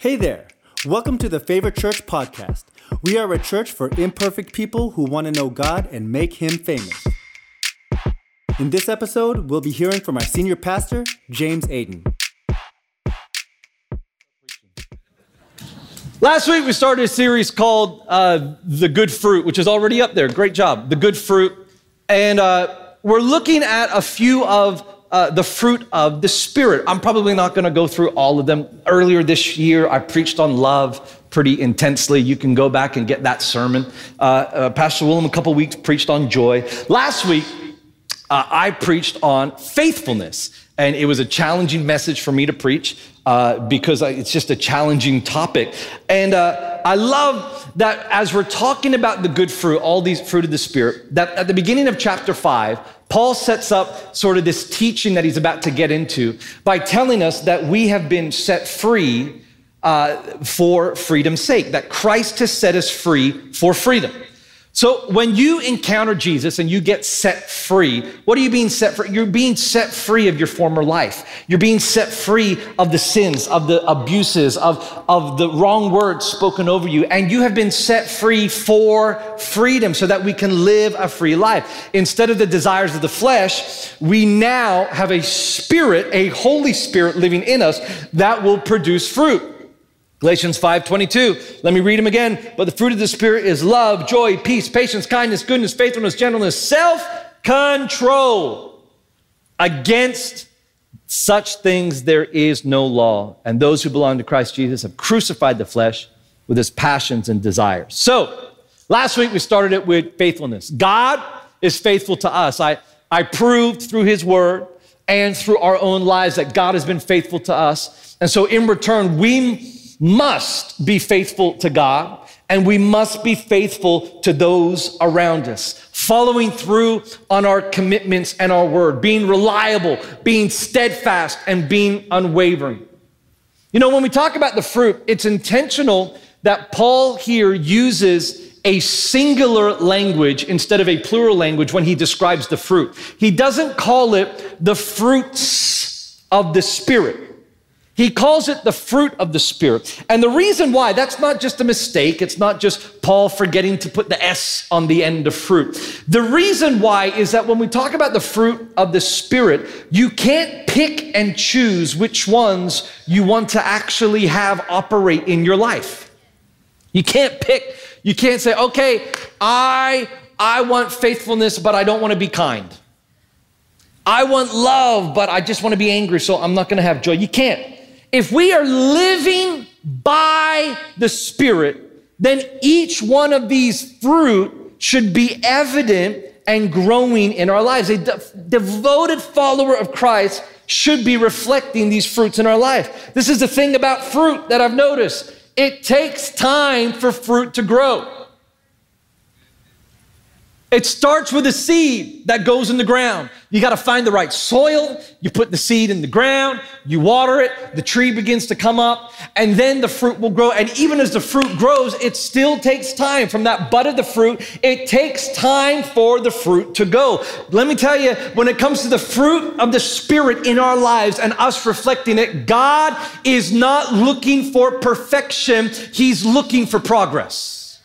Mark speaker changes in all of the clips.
Speaker 1: Hey there. Welcome to the Favorite Church podcast. We are a church for imperfect people who want to know God and make Him famous. In this episode, we'll be hearing from our senior pastor, James Aiden.
Speaker 2: Last week we started a series called uh, The Good Fruit, which is already up there. Great job. The Good Fruit. And uh, we're looking at a few of uh, the fruit of the Spirit. I'm probably not going to go through all of them. Earlier this year, I preached on love pretty intensely. You can go back and get that sermon. Uh, uh, Pastor Willem, a couple weeks, preached on joy. Last week, uh, I preached on faithfulness. And it was a challenging message for me to preach uh, because it's just a challenging topic. And uh, I love that as we're talking about the good fruit, all these fruit of the Spirit, that at the beginning of chapter five, Paul sets up sort of this teaching that he's about to get into by telling us that we have been set free uh, for freedom's sake, that Christ has set us free for freedom. So when you encounter Jesus and you get set free, what are you being set free? You're being set free of your former life. You're being set free of the sins, of the abuses, of, of the wrong words spoken over you. And you have been set free for freedom so that we can live a free life. Instead of the desires of the flesh, we now have a spirit, a Holy Spirit living in us that will produce fruit. Galatians 5:22. Let me read them again. But the fruit of the spirit is love, joy, peace, patience, kindness, goodness, faithfulness, gentleness, self-control. Against such things there is no law, and those who belong to Christ Jesus have crucified the flesh with its passions and desires. So, last week we started it with faithfulness. God is faithful to us. I I proved through his word and through our own lives that God has been faithful to us. And so in return, we must be faithful to God and we must be faithful to those around us, following through on our commitments and our word, being reliable, being steadfast, and being unwavering. You know, when we talk about the fruit, it's intentional that Paul here uses a singular language instead of a plural language when he describes the fruit. He doesn't call it the fruits of the Spirit. He calls it the fruit of the Spirit. And the reason why, that's not just a mistake. It's not just Paul forgetting to put the S on the end of fruit. The reason why is that when we talk about the fruit of the Spirit, you can't pick and choose which ones you want to actually have operate in your life. You can't pick, you can't say, okay, I, I want faithfulness, but I don't want to be kind. I want love, but I just want to be angry, so I'm not going to have joy. You can't. If we are living by the Spirit, then each one of these fruit should be evident and growing in our lives. A de- devoted follower of Christ should be reflecting these fruits in our life. This is the thing about fruit that I've noticed. It takes time for fruit to grow. It starts with a seed that goes in the ground. You got to find the right soil. You put the seed in the ground, you water it, the tree begins to come up, and then the fruit will grow. And even as the fruit grows, it still takes time from that bud of the fruit. It takes time for the fruit to go. Let me tell you, when it comes to the fruit of the Spirit in our lives and us reflecting it, God is not looking for perfection, He's looking for progress.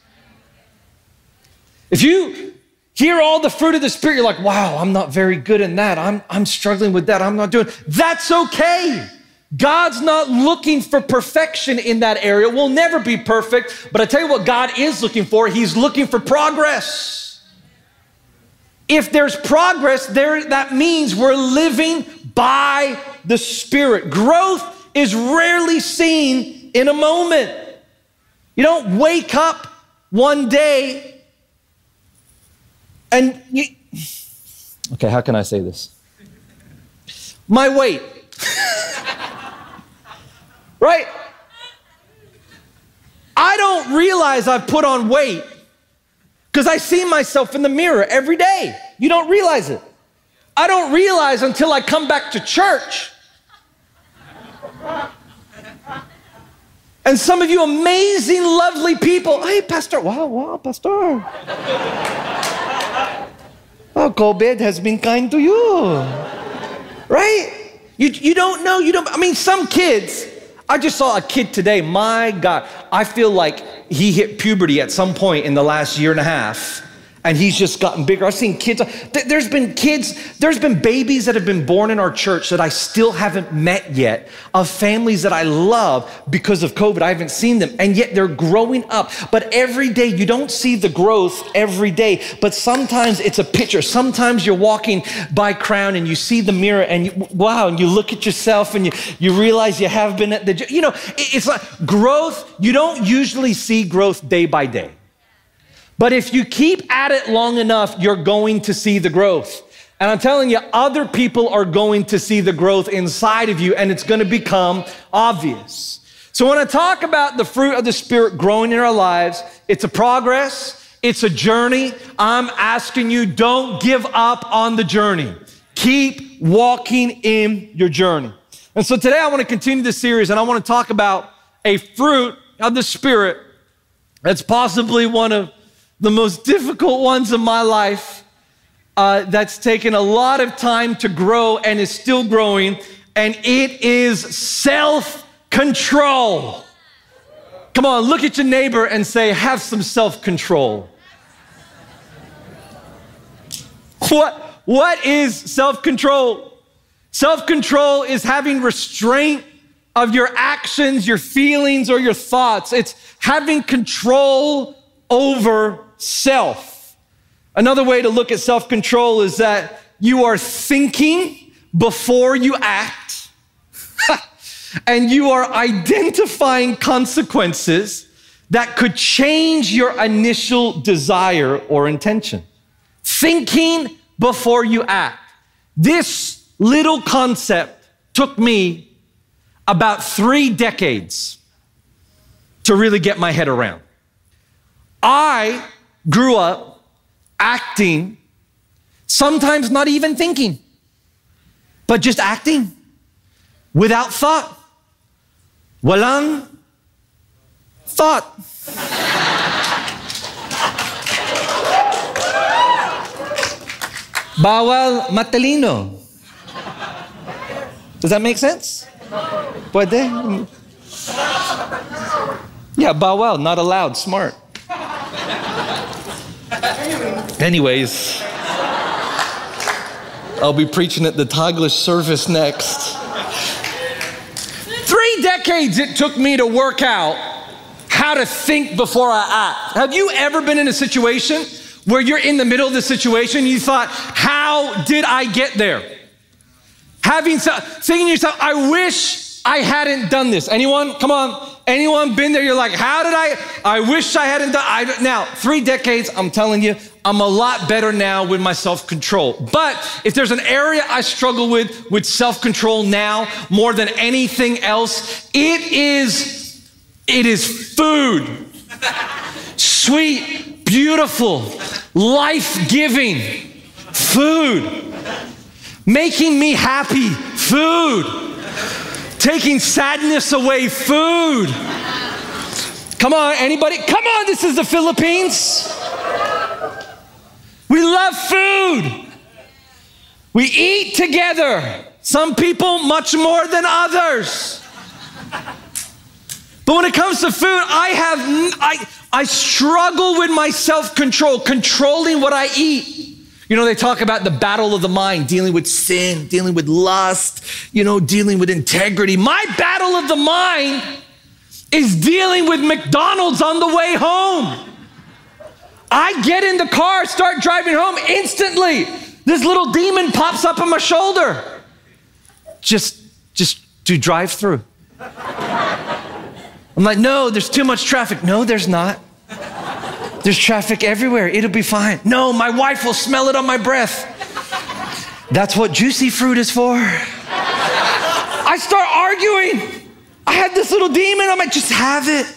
Speaker 2: If you Hear all the fruit of the Spirit. You're like, wow, I'm not very good in that. I'm, I'm struggling with that. I'm not doing. That's okay. God's not looking for perfection in that area. We'll never be perfect. But I tell you what God is looking for. He's looking for progress. If there's progress, there that means we're living by the Spirit. Growth is rarely seen in a moment. You don't wake up one day and you, okay, how can I say this? My weight. right? I don't realize I've put on weight because I see myself in the mirror every day. You don't realize it. I don't realize until I come back to church. And some of you amazing, lovely people, hey, Pastor, wow, wow, Pastor. COVID has been kind to you. Right? You, you don't know. You don't. I mean, some kids, I just saw a kid today. My God, I feel like he hit puberty at some point in the last year and a half and he's just gotten bigger. I've seen kids, there's been kids, there's been babies that have been born in our church that I still haven't met yet, of families that I love because of COVID. I haven't seen them, and yet they're growing up. But every day, you don't see the growth every day, but sometimes it's a picture. Sometimes you're walking by Crown and you see the mirror, and you, wow, and you look at yourself and you, you realize you have been at the, you know, it's like growth, you don't usually see growth day by day. But if you keep at it long enough, you're going to see the growth. And I'm telling you, other people are going to see the growth inside of you, and it's going to become obvious. So, when I talk about the fruit of the Spirit growing in our lives, it's a progress, it's a journey. I'm asking you, don't give up on the journey. Keep walking in your journey. And so, today I want to continue this series, and I want to talk about a fruit of the Spirit that's possibly one of the most difficult ones of my life uh, that's taken a lot of time to grow and is still growing, and it is self control. Come on, look at your neighbor and say, have some self control. What, what is self control? Self control is having restraint of your actions, your feelings, or your thoughts. It's having control over self. Another way to look at self control is that you are thinking before you act, and you are identifying consequences that could change your initial desire or intention. Thinking before you act. This little concept took me about three decades to really get my head around. I grew up acting, sometimes not even thinking, but just acting without thought. Walang thought. Bawal matalino. Does that make sense? Puede? Yeah, bawal, not allowed, smart. Anyways, I'll be preaching at the Taglish service next. Three decades it took me to work out how to think before I act. Have you ever been in a situation where you're in the middle of the situation you thought, how did I get there? Having thinking to yourself, I wish I hadn't done this. Anyone? Come on. Anyone been there? You're like, how did I? I wish I hadn't done. I, now, three decades. I'm telling you, I'm a lot better now with my self control. But if there's an area I struggle with with self control now more than anything else, it is it is food. Sweet, beautiful, life giving food. Making me happy food taking sadness away, food. Come on, anybody? Come on, this is the Philippines. We love food. We eat together. Some people much more than others. But when it comes to food, I have I I struggle with my self-control, controlling what I eat. You know, they talk about the battle of the mind, dealing with sin, dealing with lust, you know, dealing with integrity. My battle of the mind is dealing with McDonald's on the way home. I get in the car, start driving home instantly. This little demon pops up on my shoulder. Just, just do drive through. I'm like, no, there's too much traffic. No, there's not. There's traffic everywhere. It'll be fine. No, my wife will smell it on my breath. That's what juicy fruit is for. I start arguing. I had this little demon. I'm like, just have it.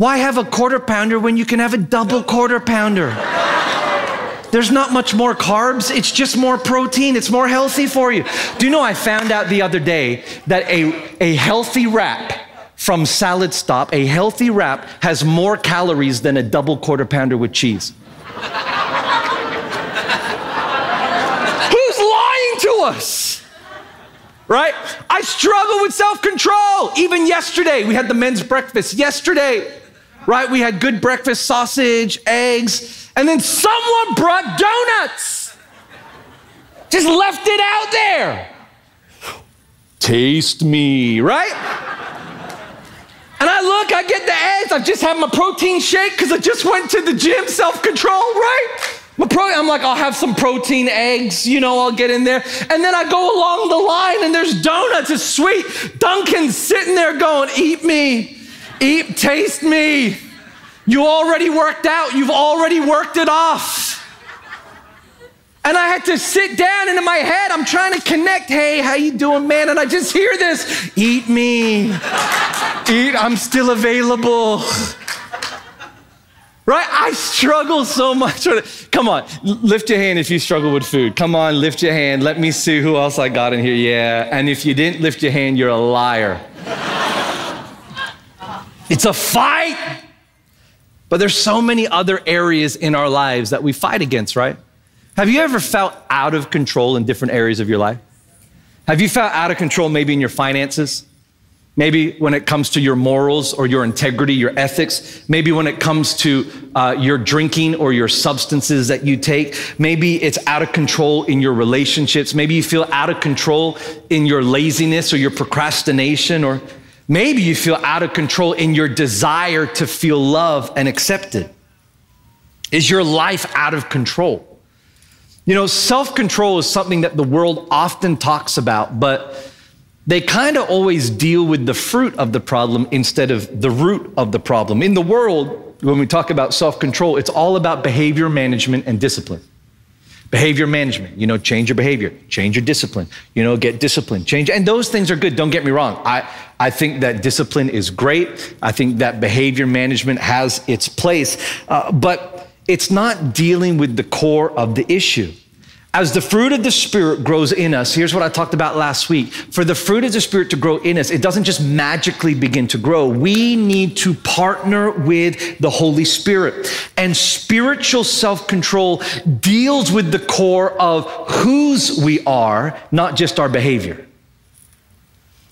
Speaker 2: Why have a quarter pounder when you can have a double quarter pounder? There's not much more carbs, it's just more protein, it's more healthy for you. Do you know I found out the other day that a, a healthy wrap from Salad Stop, a healthy wrap has more calories than a double quarter pounder with cheese. Who's lying to us? right? I struggle with self control. Even yesterday, we had the men's breakfast. Yesterday, right? We had good breakfast sausage, eggs, and then someone brought donuts. Just left it out there. Taste me, right? And I look, I get the eggs. I've just had my protein shake because I just went to the gym, self control, right? My pro- I'm like, I'll have some protein eggs, you know, I'll get in there. And then I go along the line and there's donuts, it's sweet. Duncan's sitting there going, Eat me, eat, taste me. You already worked out, you've already worked it off. And I had to sit down and in my head, I'm trying to connect. Hey, how you doing, man? And I just hear this, eat me. eat, I'm still available. Right? I struggle so much with it. Come on, lift your hand if you struggle with food. Come on, lift your hand. Let me see who else I got in here. Yeah. And if you didn't lift your hand, you're a liar. It's a fight. But there's so many other areas in our lives that we fight against, right? Have you ever felt out of control in different areas of your life? Have you felt out of control maybe in your finances? Maybe when it comes to your morals or your integrity, your ethics. Maybe when it comes to uh, your drinking or your substances that you take. Maybe it's out of control in your relationships. Maybe you feel out of control in your laziness or your procrastination. Or maybe you feel out of control in your desire to feel loved and accepted. Is your life out of control? You know, self control is something that the world often talks about, but they kind of always deal with the fruit of the problem instead of the root of the problem. In the world, when we talk about self control, it's all about behavior management and discipline. Behavior management, you know, change your behavior, change your discipline, you know, get discipline, change. And those things are good, don't get me wrong. I, I think that discipline is great. I think that behavior management has its place, uh, but it's not dealing with the core of the issue. As the fruit of the Spirit grows in us, here's what I talked about last week. For the fruit of the Spirit to grow in us, it doesn't just magically begin to grow. We need to partner with the Holy Spirit. And spiritual self control deals with the core of whose we are, not just our behavior.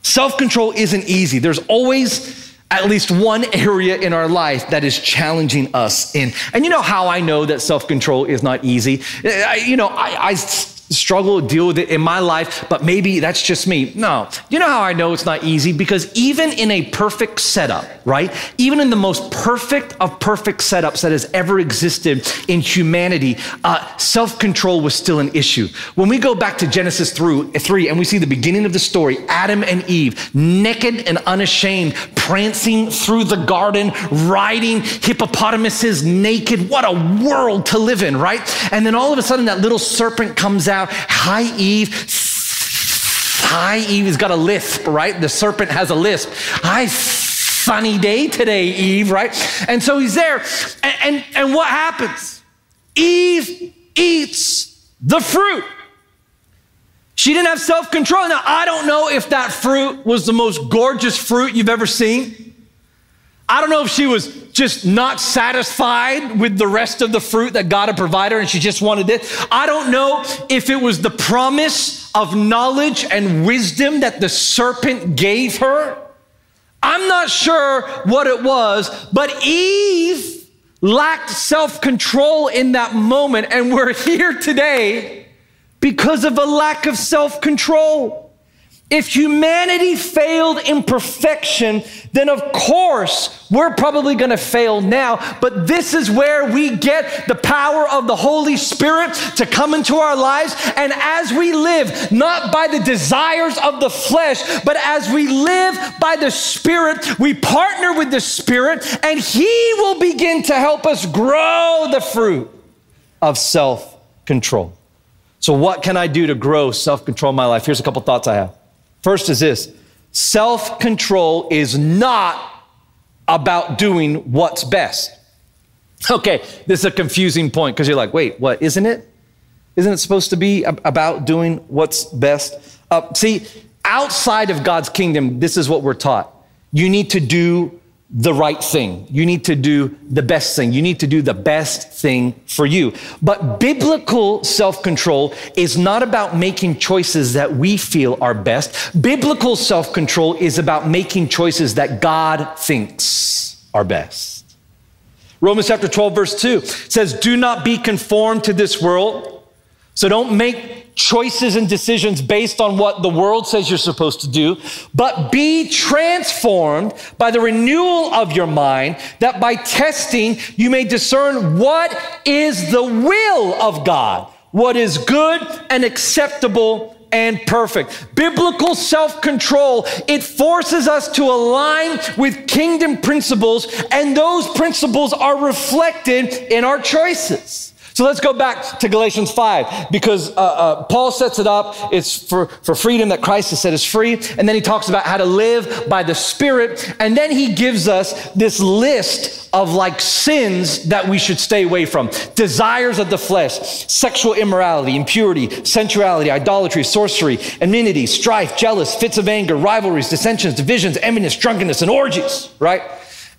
Speaker 2: Self control isn't easy. There's always at least one area in our life that is challenging us in. And you know how I know that self control is not easy? I, you know, I, I struggle to deal with it in my life, but maybe that's just me. No. You know how I know it's not easy? Because even in a perfect setup, right? Even in the most perfect of perfect setups that has ever existed in humanity, uh, self control was still an issue. When we go back to Genesis 3 and we see the beginning of the story, Adam and Eve, naked and unashamed, prancing through the garden, riding hippopotamuses naked. What a world to live in, right? And then all of a sudden, that little serpent comes out out, Hi, Eve. Hi, Eve He's got a lisp, right? The serpent has a lisp. Hi, sunny day today, Eve, right? And so he's there. And, and, and what happens? Eve eats the fruit. She didn't have self control. Now, I don't know if that fruit was the most gorgeous fruit you've ever seen. I don't know if she was just not satisfied with the rest of the fruit that God had provided her and she just wanted it. I don't know if it was the promise of knowledge and wisdom that the serpent gave her. I'm not sure what it was, but Eve lacked self control in that moment, and we're here today because of a lack of self control. If humanity failed in perfection, then of course we're probably going to fail now. But this is where we get the power of the Holy Spirit to come into our lives. And as we live, not by the desires of the flesh, but as we live by the Spirit, we partner with the Spirit, and He will begin to help us grow the fruit of self control. So, what can I do to grow self control in my life? Here's a couple thoughts I have. First is this self control is not about doing what's best. Okay, this is a confusing point because you're like, wait, what? Isn't it? Isn't it supposed to be about doing what's best? Uh, see, outside of God's kingdom, this is what we're taught. You need to do the right thing. You need to do the best thing. You need to do the best thing for you. But biblical self control is not about making choices that we feel are best. Biblical self control is about making choices that God thinks are best. Romans chapter 12, verse 2 says, Do not be conformed to this world. So don't make choices and decisions based on what the world says you're supposed to do, but be transformed by the renewal of your mind, that by testing you may discern what is the will of God, what is good and acceptable and perfect. Biblical self control, it forces us to align with kingdom principles, and those principles are reflected in our choices. So let's go back to Galatians 5 because uh, uh, Paul sets it up. It's for, for freedom that Christ has set us free. And then he talks about how to live by the Spirit. And then he gives us this list of like sins that we should stay away from desires of the flesh, sexual immorality, impurity, sensuality, idolatry, sorcery, enmity, strife, jealous, fits of anger, rivalries, dissensions, divisions, enviness, drunkenness, and orgies, right?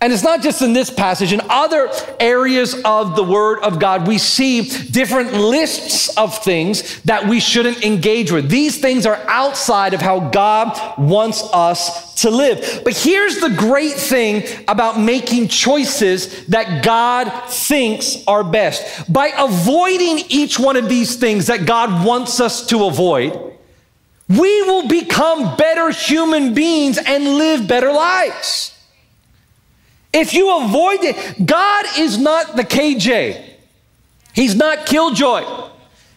Speaker 2: And it's not just in this passage, in other areas of the Word of God, we see different lists of things that we shouldn't engage with. These things are outside of how God wants us to live. But here's the great thing about making choices that God thinks are best. By avoiding each one of these things that God wants us to avoid, we will become better human beings and live better lives. If you avoid it, God is not the KJ. He's not killjoy.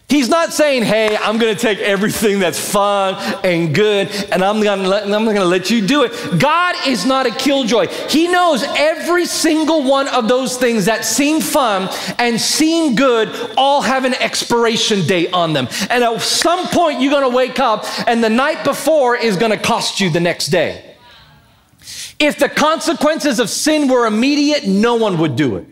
Speaker 2: He's not saying, hey, I'm going to take everything that's fun and good and I'm going to let you do it. God is not a killjoy. He knows every single one of those things that seem fun and seem good all have an expiration date on them. And at some point, you're going to wake up and the night before is going to cost you the next day. If the consequences of sin were immediate, no one would do it.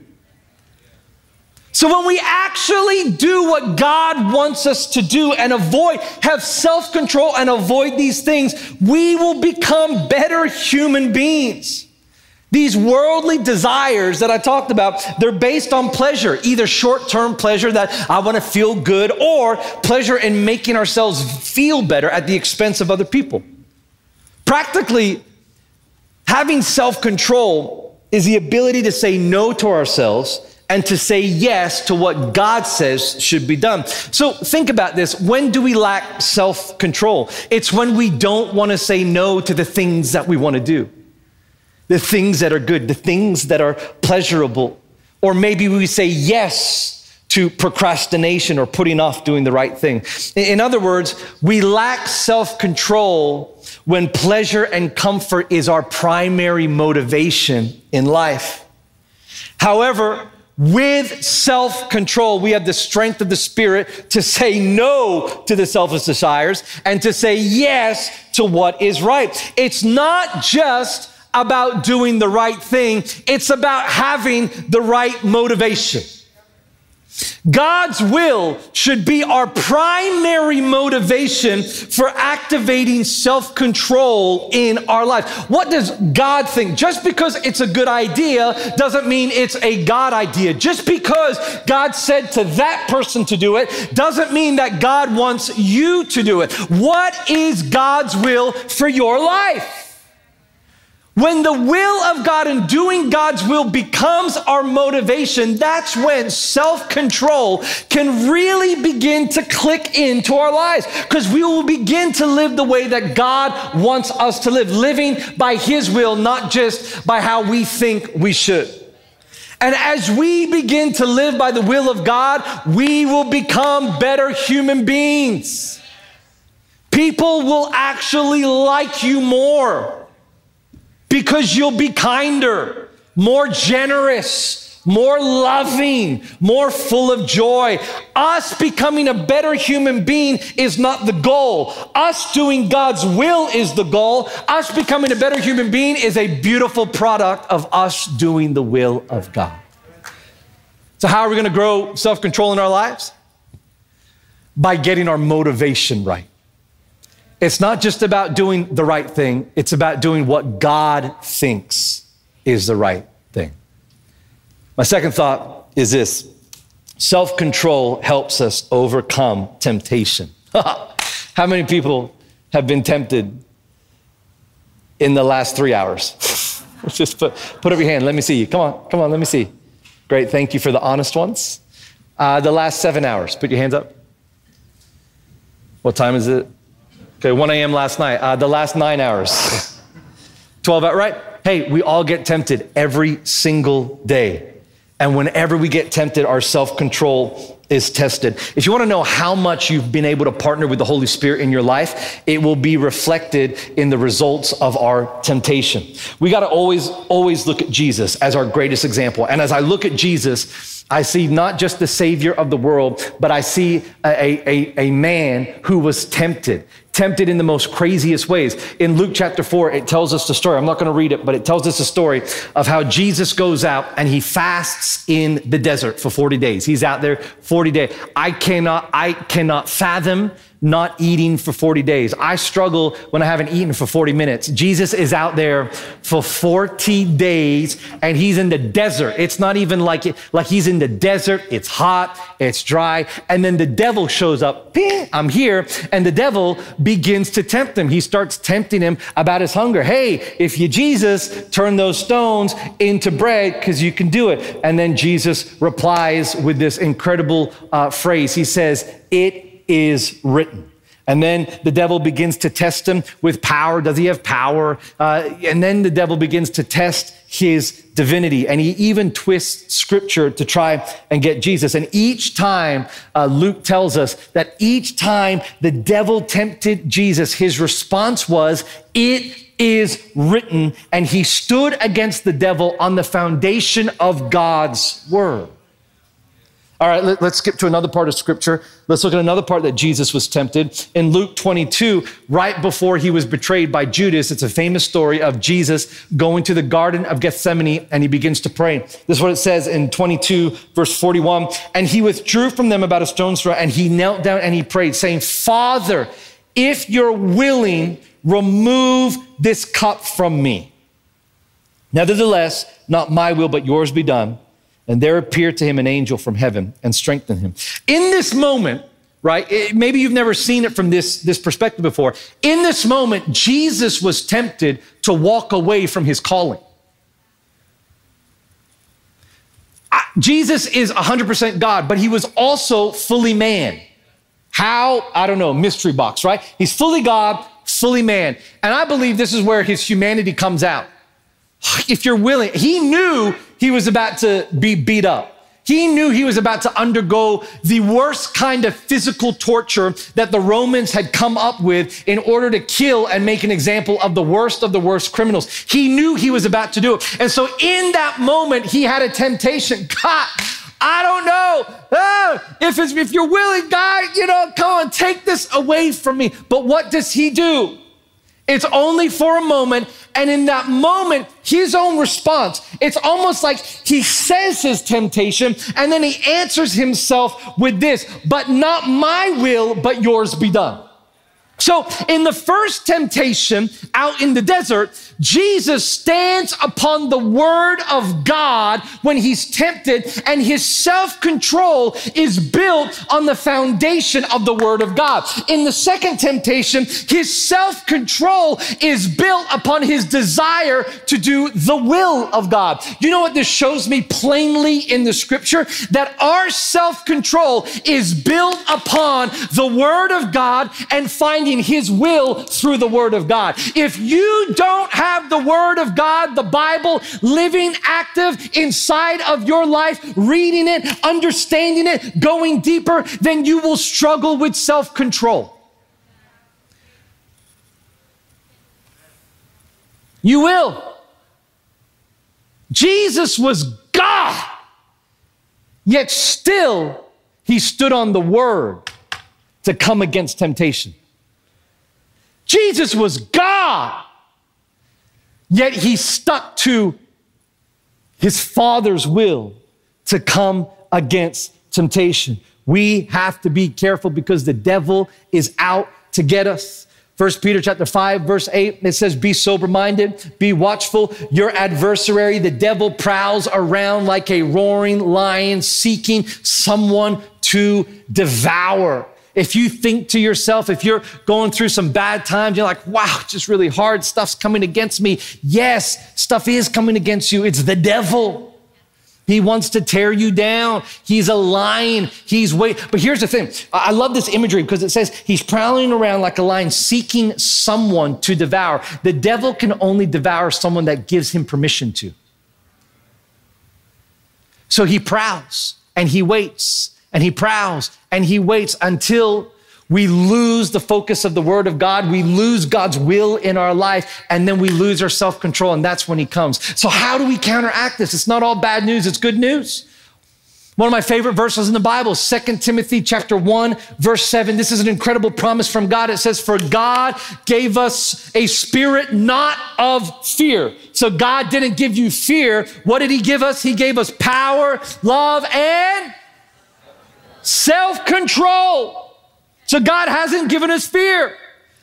Speaker 2: So when we actually do what God wants us to do and avoid, have self control and avoid these things, we will become better human beings. These worldly desires that I talked about, they're based on pleasure, either short term pleasure that I want to feel good, or pleasure in making ourselves feel better at the expense of other people. Practically, Having self control is the ability to say no to ourselves and to say yes to what God says should be done. So think about this. When do we lack self control? It's when we don't want to say no to the things that we want to do, the things that are good, the things that are pleasurable. Or maybe we say yes to procrastination or putting off doing the right thing. In other words, we lack self control when pleasure and comfort is our primary motivation in life. However, with self control, we have the strength of the Spirit to say no to the selfish desires and to say yes to what is right. It's not just about doing the right thing, it's about having the right motivation. God's will should be our primary motivation for activating self control in our life. What does God think? Just because it's a good idea doesn't mean it's a God idea. Just because God said to that person to do it doesn't mean that God wants you to do it. What is God's will for your life? When the will of God and doing God's will becomes our motivation, that's when self control can really begin to click into our lives because we will begin to live the way that God wants us to live, living by His will, not just by how we think we should. And as we begin to live by the will of God, we will become better human beings. People will actually like you more because you'll be kinder, more generous, more loving, more full of joy. Us becoming a better human being is not the goal. Us doing God's will is the goal. Us becoming a better human being is a beautiful product of us doing the will of God. So, how are we going to grow self control in our lives? By getting our motivation right. It's not just about doing the right thing, it's about doing what God thinks is the right thing. My second thought is this self control helps us overcome temptation. How many people have been tempted in the last three hours? Just put, put up your hand. Let me see you. Come on, come on, let me see. Great, thank you for the honest ones. Uh, the last seven hours. Put your hands up. What time is it? Okay, 1 a.m. last night. Uh, the last nine hours. 12 hours, right? Hey, we all get tempted every single day. And whenever we get tempted, our self control is tested. If you want to know how much you've been able to partner with the Holy Spirit in your life, it will be reflected in the results of our temptation. We got to always, always look at Jesus as our greatest example. And as I look at Jesus, I see not just the Savior of the world, but I see a, a, a man who was tempted tempted in the most craziest ways. In Luke chapter 4, it tells us the story. I'm not going to read it, but it tells us the story of how Jesus goes out and he fasts in the desert for 40 days. He's out there 40 days. I cannot, I cannot fathom not eating for 40 days. I struggle when I haven't eaten for 40 minutes. Jesus is out there for 40 days and he's in the desert. It's not even like, it, like he's in the desert. It's hot, it's dry. And then the devil shows up. I'm here. And the devil begins to tempt him. He starts tempting him about his hunger. Hey, if you Jesus, turn those stones into bread because you can do it. And then Jesus replies with this incredible uh, phrase. He says, it is written. And then the devil begins to test him with power. Does he have power? Uh, and then the devil begins to test his divinity. And he even twists scripture to try and get Jesus. And each time, uh, Luke tells us that each time the devil tempted Jesus, his response was, It is written. And he stood against the devil on the foundation of God's word. All right, let, us skip to another part of scripture. Let's look at another part that Jesus was tempted. In Luke 22, right before he was betrayed by Judas, it's a famous story of Jesus going to the Garden of Gethsemane and he begins to pray. This is what it says in 22, verse 41. And he withdrew from them about a stone's throw and he knelt down and he prayed, saying, Father, if you're willing, remove this cup from me. Nevertheless, not my will, but yours be done. And there appeared to him an angel from heaven and strengthened him. In this moment, right? It, maybe you've never seen it from this, this perspective before. In this moment, Jesus was tempted to walk away from his calling. Jesus is 100% God, but he was also fully man. How? I don't know, mystery box, right? He's fully God, fully man. And I believe this is where his humanity comes out. If you're willing, he knew he was about to be beat up. He knew he was about to undergo the worst kind of physical torture that the Romans had come up with in order to kill and make an example of the worst of the worst criminals. He knew he was about to do it. And so in that moment, he had a temptation. God, I don't know. Ah, if, if you're willing, God, you know, come on, take this away from me. But what does he do? It's only for a moment. And in that moment, his own response, it's almost like he says his temptation and then he answers himself with this, but not my will, but yours be done. So, in the first temptation out in the desert, Jesus stands upon the word of God when he's tempted, and his self control is built on the foundation of the word of God. In the second temptation, his self control is built upon his desire to do the will of God. You know what this shows me plainly in the scripture? That our self control is built upon the word of God and finding his will through the word of God. If you don't have the word of God, the Bible, living active inside of your life, reading it, understanding it, going deeper, then you will struggle with self control. You will. Jesus was God, yet still he stood on the word to come against temptation. Jesus was God, yet he stuck to his Father's will to come against temptation. We have to be careful because the devil is out to get us. 1 Peter chapter 5, verse 8, it says, Be sober-minded, be watchful. Your adversary, the devil, prowls around like a roaring lion, seeking someone to devour. If you think to yourself, if you're going through some bad times, you're like, wow, just really hard. Stuff's coming against me. Yes, stuff is coming against you. It's the devil. He wants to tear you down. He's a lion. He's wait. But here's the thing. I love this imagery because it says he's prowling around like a lion seeking someone to devour. The devil can only devour someone that gives him permission to. So he prowls and he waits and he prowls and he waits until we lose the focus of the word of God. We lose God's will in our life and then we lose our self control. And that's when he comes. So how do we counteract this? It's not all bad news. It's good news. One of my favorite verses in the Bible, 2 Timothy chapter 1, verse 7. This is an incredible promise from God. It says, For God gave us a spirit not of fear. So God didn't give you fear. What did He give us? He gave us power, love, and self control. So God hasn't given us fear,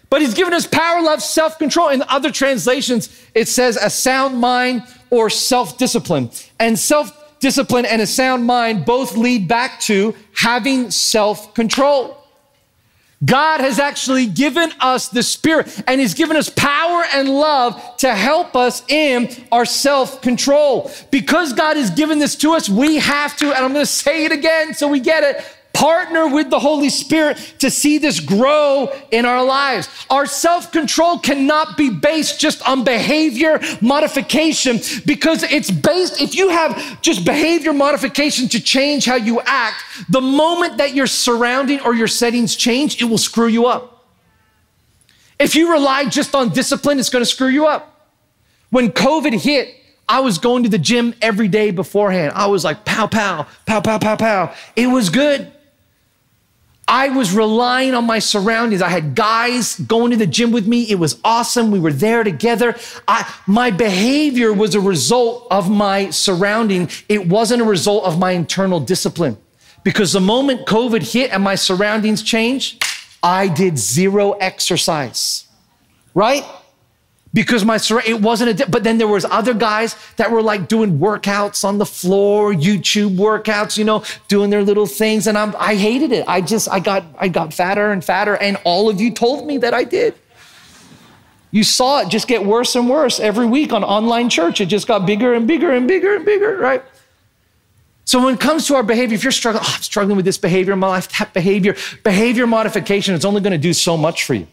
Speaker 2: but He's given us power, love, self control. In other translations, it says a sound mind or self discipline. And self discipline and a sound mind both lead back to having self control. God has actually given us the Spirit and He's given us power and love to help us in our self control. Because God has given this to us, we have to, and I'm going to say it again so we get it partner with the Holy Spirit to see this grow in our lives. Our self control cannot be based just on behavior modification because it's based, if you have just behavior modification to change how you act, the moment that your surrounding or your settings change, it will screw you up. If you rely just on discipline, it's to screw you up. When COVID hit, I was going to the gym every day beforehand. I was like, pow, pow, pow, pow, pow, pow. It was good. I was relying on my surroundings. I had guys going to the gym with me. It was awesome. We were there together. I, my behavior was a result of my surrounding. It wasn't a result of my internal discipline. Because the moment COVID hit and my surroundings changed, I did zero exercise, right? Because my it wasn't a but then there was other guys that were like doing workouts on the floor youtube workouts you know doing their little things and I'm, i hated it. I just i got i got fatter and fatter and all of you told me that i did. You saw it just get worse and worse every week on online church. It just got bigger and bigger and bigger and bigger right? So when it comes to our behavior if you're struggling oh, i'm struggling with this behavior in my life that behavior behavior modification is only going to do so much for you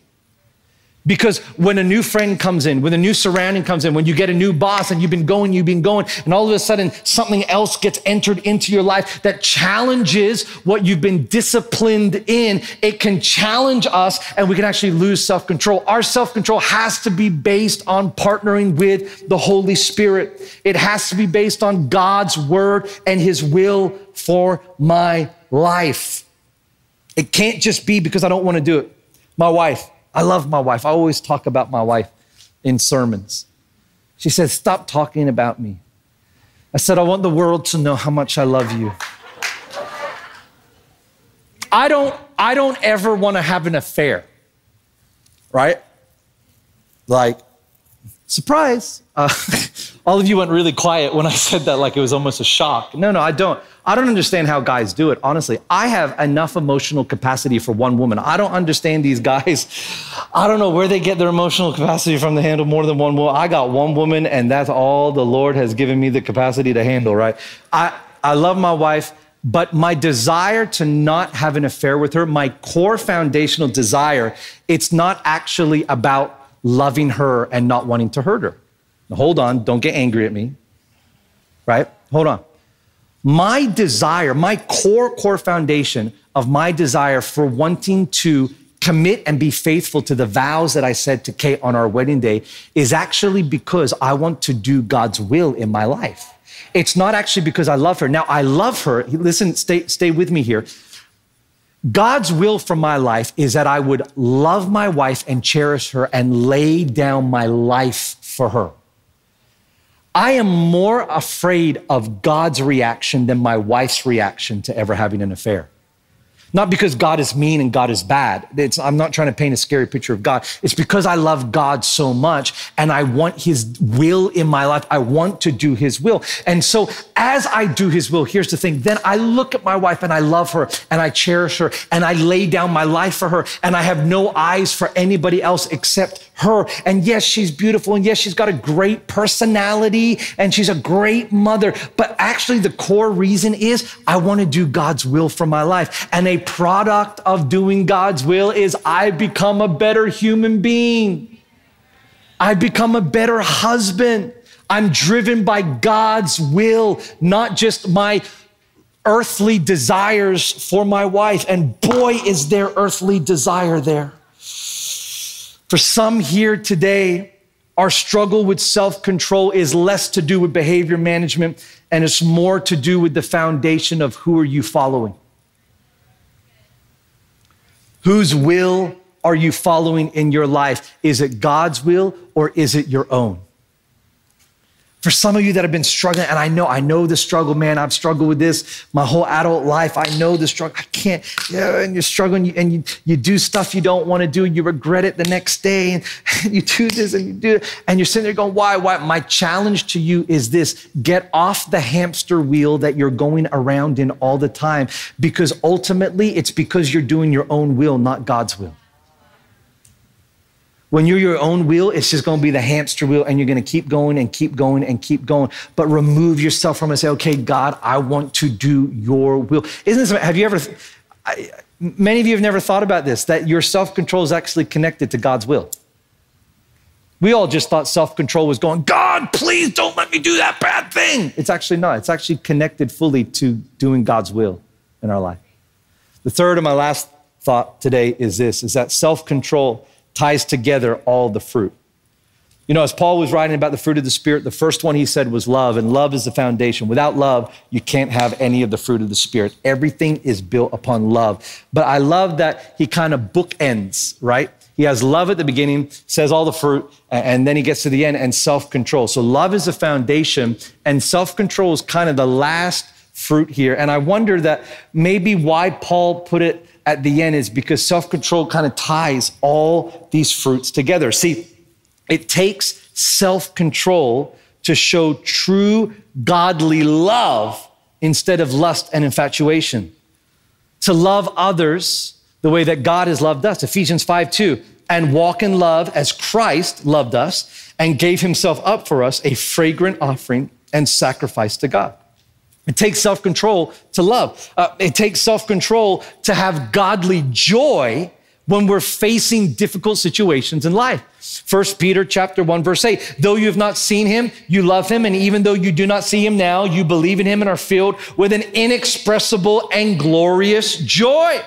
Speaker 2: because when a new friend comes in, when a new surrounding comes in, when you get a new boss and you've been going, you've been going, and all of a sudden something else gets entered into your life that challenges what you've been disciplined in, it can challenge us and we can actually lose self control. Our self control has to be based on partnering with the Holy Spirit, it has to be based on God's word and his will for my life. It can't just be because I don't want to do it. My wife, I love my wife. I always talk about my wife in sermons. She says, Stop talking about me. I said, I want the world to know how much I love you. I don't, I don't ever want to have an affair, right? Like, surprise. Uh, all of you went really quiet when I said that, like it was almost a shock. No, no, I don't. I don't understand how guys do it, honestly. I have enough emotional capacity for one woman. I don't understand these guys. I don't know where they get their emotional capacity from to handle more than one woman. I got one woman, and that's all the Lord has given me the capacity to handle, right? I, I love my wife, but my desire to not have an affair with her, my core foundational desire, it's not actually about loving her and not wanting to hurt her. Now, hold on, don't get angry at me, right? Hold on. My desire, my core, core foundation of my desire for wanting to commit and be faithful to the vows that I said to Kate on our wedding day is actually because I want to do God's will in my life. It's not actually because I love her. Now, I love her. Listen, stay, stay with me here. God's will for my life is that I would love my wife and cherish her and lay down my life for her. I am more afraid of God's reaction than my wife's reaction to ever having an affair. Not because God is mean and God is bad. It's, I'm not trying to paint a scary picture of God. It's because I love God so much and I want his will in my life. I want to do his will. And so as I do his will, here's the thing. Then I look at my wife and I love her and I cherish her and I lay down my life for her and I have no eyes for anybody else except her. And yes, she's beautiful. And yes, she's got a great personality and she's a great mother. But actually the core reason is I want to do God's will for my life. And a product of doing God's will is I become a better human being. I become a better husband. I'm driven by God's will, not just my earthly desires for my wife. And boy, is there earthly desire there. For some here today, our struggle with self control is less to do with behavior management and it's more to do with the foundation of who are you following? Whose will are you following in your life? Is it God's will or is it your own? For some of you that have been struggling, and I know, I know the struggle, man. I've struggled with this my whole adult life. I know the struggle. I can't, yeah, and you're struggling, and you, you do stuff you don't want to do, and you regret it the next day, and you do this and you do it, and you're sitting there going, why, why? My challenge to you is this get off the hamster wheel that you're going around in all the time, because ultimately it's because you're doing your own will, not God's will. When you're your own wheel, it's just to be the hamster wheel and you're to keep going and keep going and keep going. But remove yourself from it and say, okay, God, I want to do your will. Isn't this, have you ever, I, many of you have never thought about this, that your self control is actually connected to God's will. We all just thought self control was going, God, please don't let me do that bad thing. It's actually not. It's actually connected fully to doing God's will in our life. The third and my last thought today is this is that self control ties together all the fruit. You know, as Paul was writing about the fruit of the Spirit, the first one he said was love, and love is the foundation. Without love, you can't have any of the fruit of the Spirit. Everything is built upon love. But I love that he kind of bookends, right? He has love at the beginning, says all the fruit, and then he gets to the end and self control. So love is the foundation, and self control is kind of the last fruit here. And I wonder that maybe why Paul put it at the end is because self control kind of ties all these fruits together. See, it takes self control to show true godly love instead of lust and infatuation. To love others the way that God has loved us. Ephesians 5 2. And walk in love as Christ loved us and gave himself up for us, a fragrant offering and sacrifice to God. It takes self control to love. Uh, it takes self control to have godly joy when we're facing difficult situations in life. First Peter chapter 1 verse 8, though you have not seen him, you love him and even though you do not see him now, you believe in him and are filled with an inexpressible and glorious joy.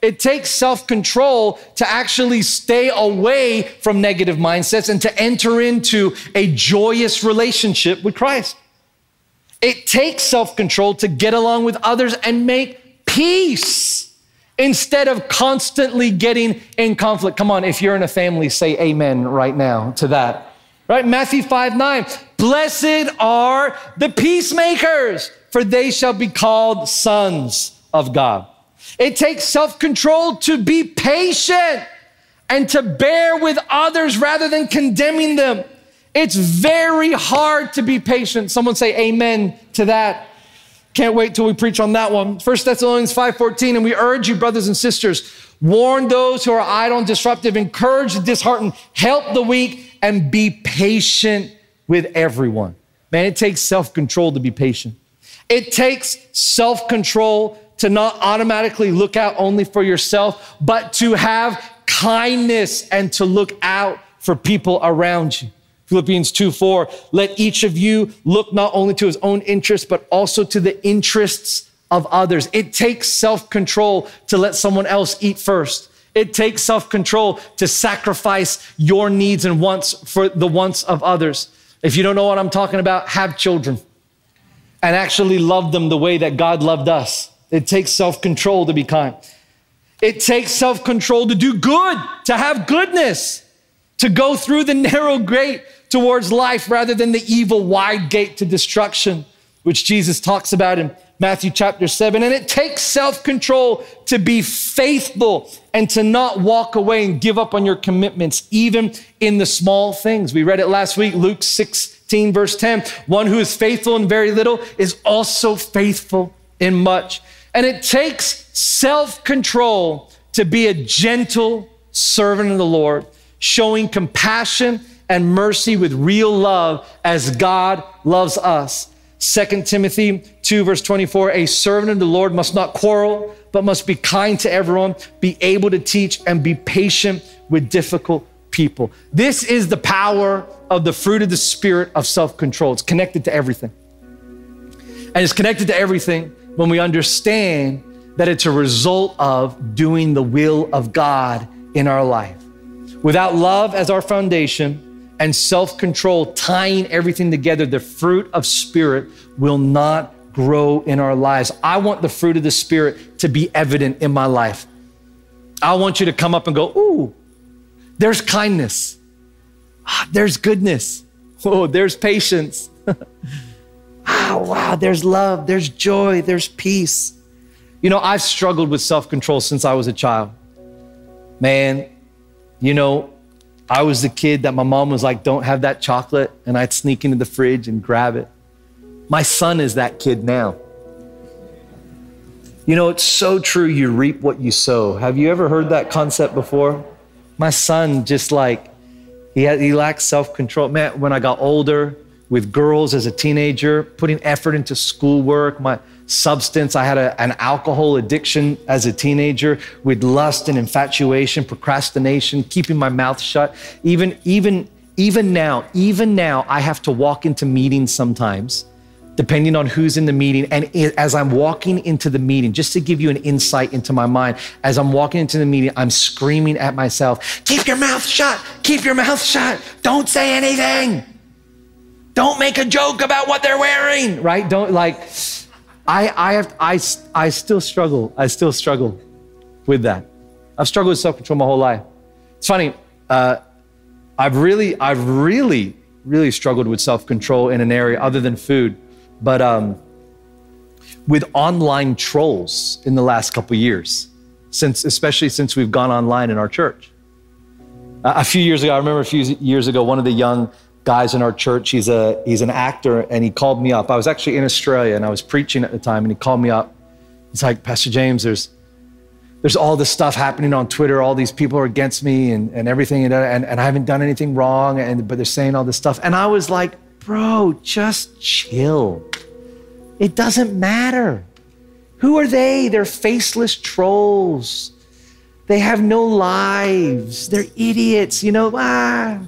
Speaker 2: It takes self-control to actually stay away from negative mindsets and to enter into a joyous relationship with Christ. It takes self control to get along with others and make peace instead of constantly getting in conflict. Come on, if you're in a family, say amen right now to that. Right? Matthew 5 9. Blessed are the peacemakers, for they shall be called sons of God. It takes self control to be patient and to bear with others rather than condemning them. It's very hard to be patient. Someone say amen to that. Can't wait till we preach on that one. First Thessalonians 5:14 and we urge you brothers and sisters warn those who are idle and disruptive, encourage the disheartened, help the weak and be patient with everyone. Man, it takes self-control to be patient. It takes self-control to not automatically look out only for yourself, but to have kindness and to look out for people around you. Philippians 2 4, let each of you look not only to his own interests, but also to the interests of others. It takes self control to let someone else eat first. It takes self control to sacrifice your needs and wants for the wants of others. If you don't know what I'm talking about, have children and actually love them the way that God loved us. It takes self control to be kind. It takes self control to do good, to have goodness to go through the narrow gate towards life rather than the evil wide gate to destruction, which Jesus talks about in Matthew chapter 7. And it takes self control to be faithful and to not walk away and give up on your commitments, even in the small things. We read it last week, Luke 16, verse 10. One who is faithful in very little is also faithful in much. And it takes self control to be a gentle servant of the Lord, showing compassion and mercy with real love as God loves us. 2 Timothy 2, verse 24 A servant of the Lord must not quarrel, but must be kind to everyone, be able to teach, and be patient with difficult people. This is the power of the fruit of the spirit of self control. It's connected to everything. And it's connected to everything when we understand that it's a result of doing the will of God in our life. Without love as our foundation, and self control, tying everything together, the fruit of Spirit will not grow in our lives. I want the fruit of the Spirit to be evident in my life. I want you to come up and go, Ooh, there's kindness, ah, there's goodness, oh, there's patience. oh, wow, there's love, there's joy, there's peace. You know, I've struggled with self control since I was a child. Man, you know, I was the kid that my mom was like, don't have that chocolate. And I'd sneak into the fridge and grab it. My son is that kid now. You know, it's so true. You reap what you sow. Have you ever heard that concept before? My son just like, he, had, he lacks self control. Man, when I got older with girls as a teenager, putting effort into schoolwork, my, substance. I had a, an alcohol addiction as a teenager with lust and infatuation, procrastination, keeping my mouth shut. Even, even, even now, even now, I have to walk into meetings sometimes, depending on who's in the meeting. And as I'm walking into the meeting, just to give you an insight into my mind, as I'm walking into the meeting, I'm screaming at myself, keep your mouth shut, keep your mouth shut, don't say anything. Don't make a joke about what they're wearing, right? Don't like, I, I, have, I, I still struggle. I still struggle with that. I've struggled with self control my whole life. It's funny. Uh, I've really, I've really, really struggled with self control in an area other than food, but um, with online trolls in the last couple years, since especially since we've gone online in our church. A few years ago, I remember a few years ago, one of the young guys in our church. He's a he's an actor, and he called me up. I was actually in Australia, and I was preaching at the time, and he called me up. He's like, Pastor James, there's there's all this stuff happening on Twitter. All these people are against me, and, and everything, and, and and I haven't done anything wrong, and but they're saying all this stuff, and I was like, bro, just chill. It doesn't matter. Who are they? They're faceless trolls. They have no lives. They're idiots. You know, ah,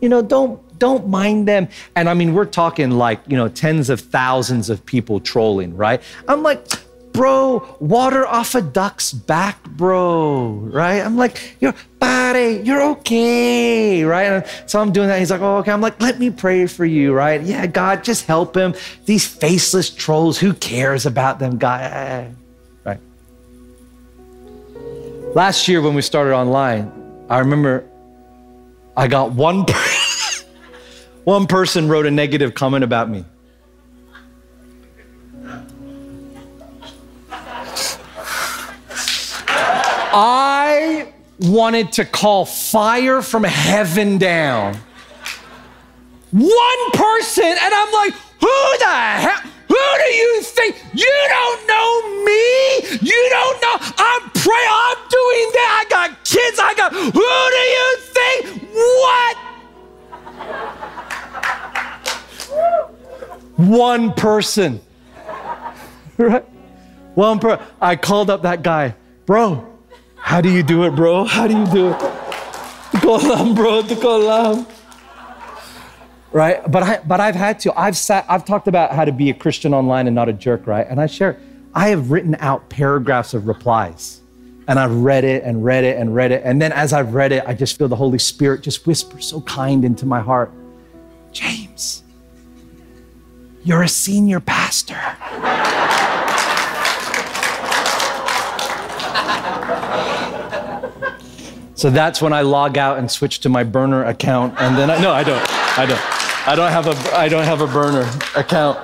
Speaker 2: you know, don't don't mind them. And I mean, we're talking like, you know, tens of thousands of people trolling, right? I'm like, bro, water off a duck's back, bro, right? I'm like, you're buddy, you're okay, right? And so I'm doing that. He's like, oh, okay. I'm like, let me pray for you, right? Yeah, God, just help him. These faceless trolls, who cares about them, God? Right. Last year when we started online, I remember I got one. One person wrote a negative comment about me. I wanted to call fire from heaven down. One person, and I'm like, who the hell? Who do you think? You don't know me. You don't know. I'm praying. I'm doing that. I got kids. I got. Who do you think? What? One person. Right? One per I called up that guy, bro. How do you do it, bro? How do you do it? Kolam, bro, kolam. Right? But I but I've had to. I've sat, I've talked about how to be a Christian online and not a jerk, right? And I share, I have written out paragraphs of replies. And I've read it and read it and read it. And then as I've read it, I just feel the Holy Spirit just whisper so kind into my heart. James, you're a senior pastor. so that's when I log out and switch to my burner account. And then I, no, I don't. I don't. I don't have a, I don't have a burner account.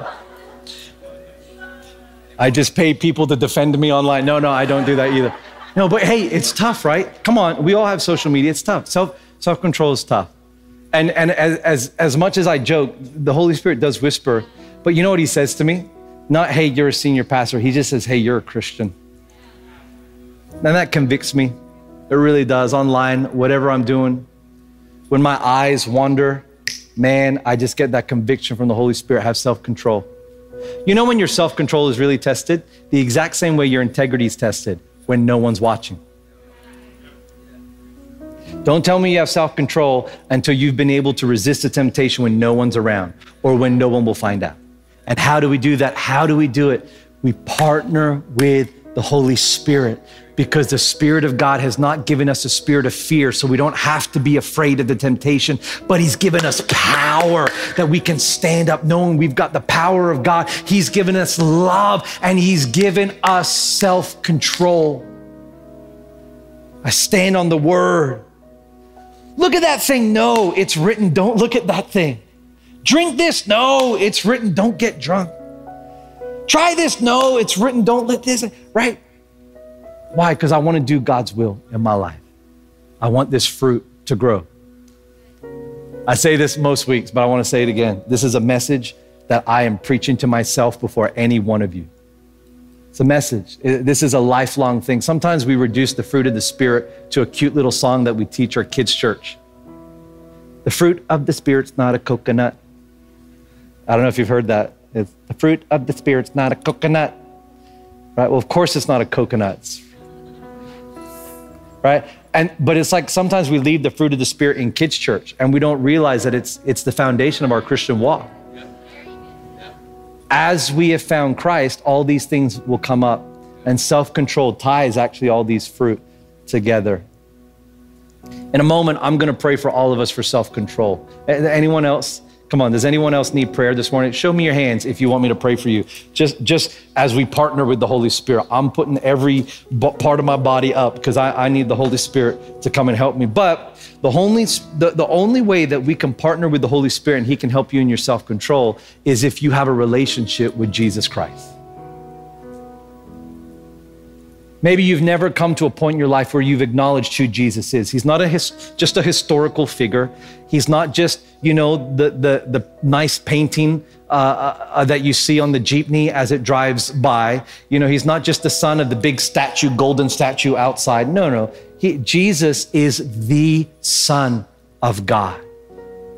Speaker 2: I just pay people to defend me online. No, no, I don't do that either. No, but hey, it's tough, right? Come on, we all have social media. It's tough. Self self control is tough. And and as, as as much as I joke, the Holy Spirit does whisper. But you know what He says to me? Not, hey, you're a senior pastor. He just says, hey, you're a Christian. And that convicts me. It really does. Online, whatever I'm doing, when my eyes wander, man, I just get that conviction from the Holy Spirit. Have self control. You know when your self control is really tested? The exact same way your integrity is tested when no one's watching. Don't tell me you have self control until you've been able to resist a temptation when no one's around or when no one will find out. And how do we do that? How do we do it? We partner with the Holy Spirit because the Spirit of God has not given us a spirit of fear, so we don't have to be afraid of the temptation, but He's given us power that we can stand up knowing we've got the power of God. He's given us love and He's given us self control. I stand on the Word. Look at that thing. No, it's written. Don't look at that thing. Drink this. No, it's written. Don't get drunk. Try this. No, it's written. Don't let this, right? Why? Because I want to do God's will in my life. I want this fruit to grow. I say this most weeks, but I want to say it again. This is a message that I am preaching to myself before any one of you. It's a message. This is a lifelong thing. Sometimes we reduce the fruit of the Spirit to a cute little song that we teach our kids' church. The fruit of the Spirit's not a coconut. I don't know if you've heard that. It's the fruit of the Spirit's not a coconut. Right? Well, of course it's not a coconut. Right? And but it's like sometimes we leave the fruit of the spirit in kids' church and we don't realize that it's it's the foundation of our Christian walk. As we have found Christ, all these things will come up. And self-control ties actually all these fruit together. In a moment, I'm going to pray for all of us for self-control. Anyone else? Come on, does anyone else need prayer this morning? Show me your hands if you want me to pray for you. Just, just as we partner with the Holy Spirit, I'm putting every part of my body up because I, I need the Holy Spirit to come and help me. But the only, the, the only way that we can partner with the Holy Spirit and He can help you in your self control is if you have a relationship with Jesus Christ. Maybe you've never come to a point in your life where you've acknowledged who Jesus is. He's not a his, just a historical figure. He's not just, you know, the, the, the nice painting uh, uh, that you see on the jeepney as it drives by. You know, he's not just the son of the big statue, golden statue outside. No, no. He, Jesus is the Son of God.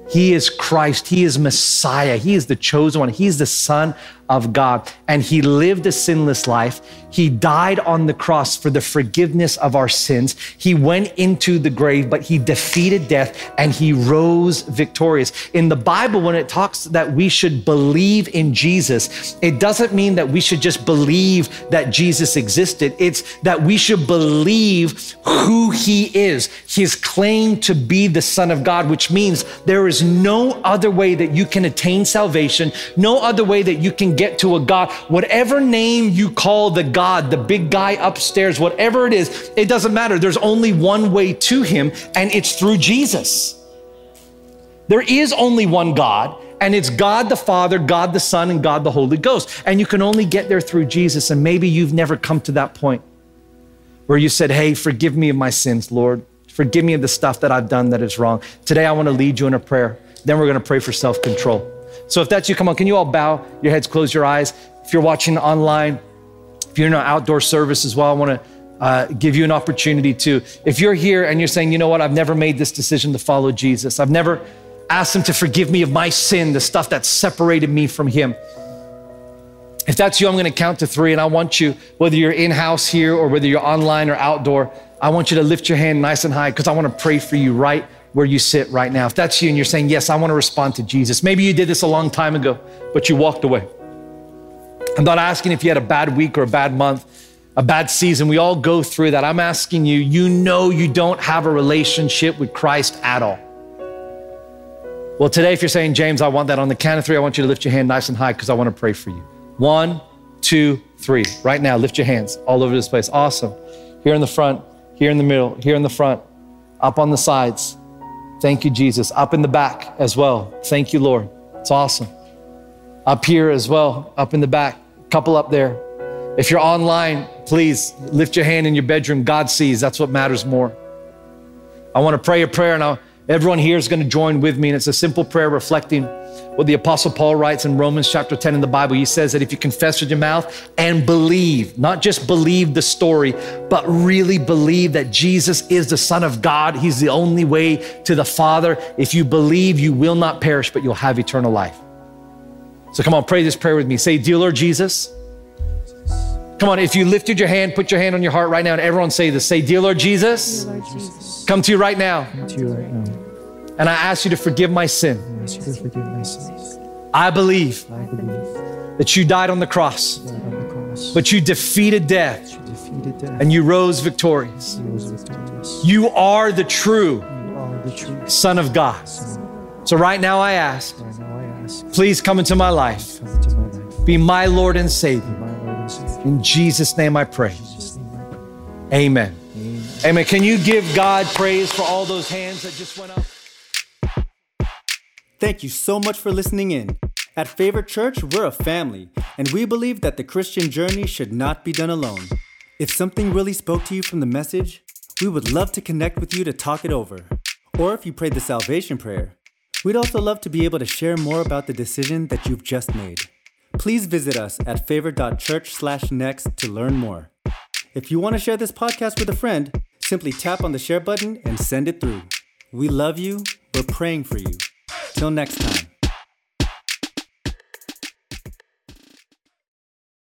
Speaker 2: He is Christ. He is Messiah. He is the chosen one. He's the Son of God. And he lived a sinless life. He died on the cross for the forgiveness of our sins. He went into the grave, but he defeated death and he rose victorious. In the Bible, when it talks that we should believe in Jesus, it doesn't mean that we should just believe that Jesus existed. It's that we should believe who he is, his claim to be the Son of God, which means there is no other way that you can attain salvation, no other way that you can get to a God. Whatever name you call the God, the big guy upstairs, whatever it is, it doesn't matter. There's only one way to him, and it's through Jesus. There is only one God, and it's God the Father, God the Son, and God the Holy Ghost. And you can only get there through Jesus. And maybe you've never come to that point where you said, Hey, forgive me of my sins, Lord. Forgive me of the stuff that I've done that is wrong. Today, I want to lead you in a prayer. Then we're going to pray for self control. So if that's you, come on, can you all bow your heads, close your eyes? If you're watching online, if you're in an outdoor service as well, I want to uh, give you an opportunity to. If you're here and you're saying, you know what, I've never made this decision to follow Jesus, I've never asked Him to forgive me of my sin, the stuff that separated me from Him. If that's you, I'm going to count to three, and I want you, whether you're in house here or whether you're online or outdoor, I want you to lift your hand nice and high because I want to pray for you right where you sit right now. If that's you and you're saying, Yes, I want to respond to Jesus, maybe you did this a long time ago, but you walked away. I'm not asking if you had a bad week or a bad month, a bad season. We all go through that. I'm asking you, you know you don't have a relationship with Christ at all. Well, today, if you're saying, James, I want that on the count of three, I want you to lift your hand nice and high because I want to pray for you. One, two, three. Right now, lift your hands all over this place. Awesome. Here in the front, here in the middle, here in the front, up on the sides. Thank you, Jesus. Up in the back as well. Thank you, Lord. It's awesome. Up here as well, up in the back, couple up there. If you're online, please lift your hand in your bedroom. God sees. That's what matters more. I want to pray a prayer, and I'll, everyone here is going to join with me. And it's a simple prayer reflecting what the Apostle Paul writes in Romans chapter 10 in the Bible. He says that if you confess with your mouth and believe, not just believe the story, but really believe that Jesus is the Son of God, He's the only way to the Father. If you believe, you will not perish, but you'll have eternal life. So come on, pray this prayer with me. Say, Dear Lord Jesus, Come on, if you lifted your hand, put your hand on your heart right now, and everyone say this. Say, Dear Lord Jesus,
Speaker 3: Lord Jesus,
Speaker 2: come to you right now, and I ask you to forgive my sin.
Speaker 3: I ask you to forgive my sins.
Speaker 2: I believe that you died on the cross,
Speaker 3: that on the cross
Speaker 2: but you defeated death
Speaker 3: you defeated death
Speaker 2: and you rose victorious.
Speaker 3: you rose victorious.
Speaker 2: You are the true
Speaker 3: You are the true
Speaker 2: Son of God. So right now I ask,
Speaker 3: Right now I ask,
Speaker 2: please come into my life.
Speaker 3: come into my life.
Speaker 2: Be my Lord and Savior.
Speaker 3: my Lord and Savior.
Speaker 2: In Jesus' name I pray.
Speaker 3: In Jesus' name I pray.
Speaker 2: Amen.
Speaker 3: Amen.
Speaker 2: Amen. Can you give God praise for all those hands that just went up?
Speaker 1: Thank you so much for listening in. At Favorite Church, we're a family, and we believe that the Christian journey should not be done alone. If something really spoke to you from the message, we would love to connect with you to talk it over. Or if you prayed the salvation prayer, we'd also love to be able to share more about the decision that you've just made. Please visit us at favorite.church/next to learn more. If you want to share this podcast with a friend, simply tap on the share button and send it through. We love you. We're praying for you. Till next time.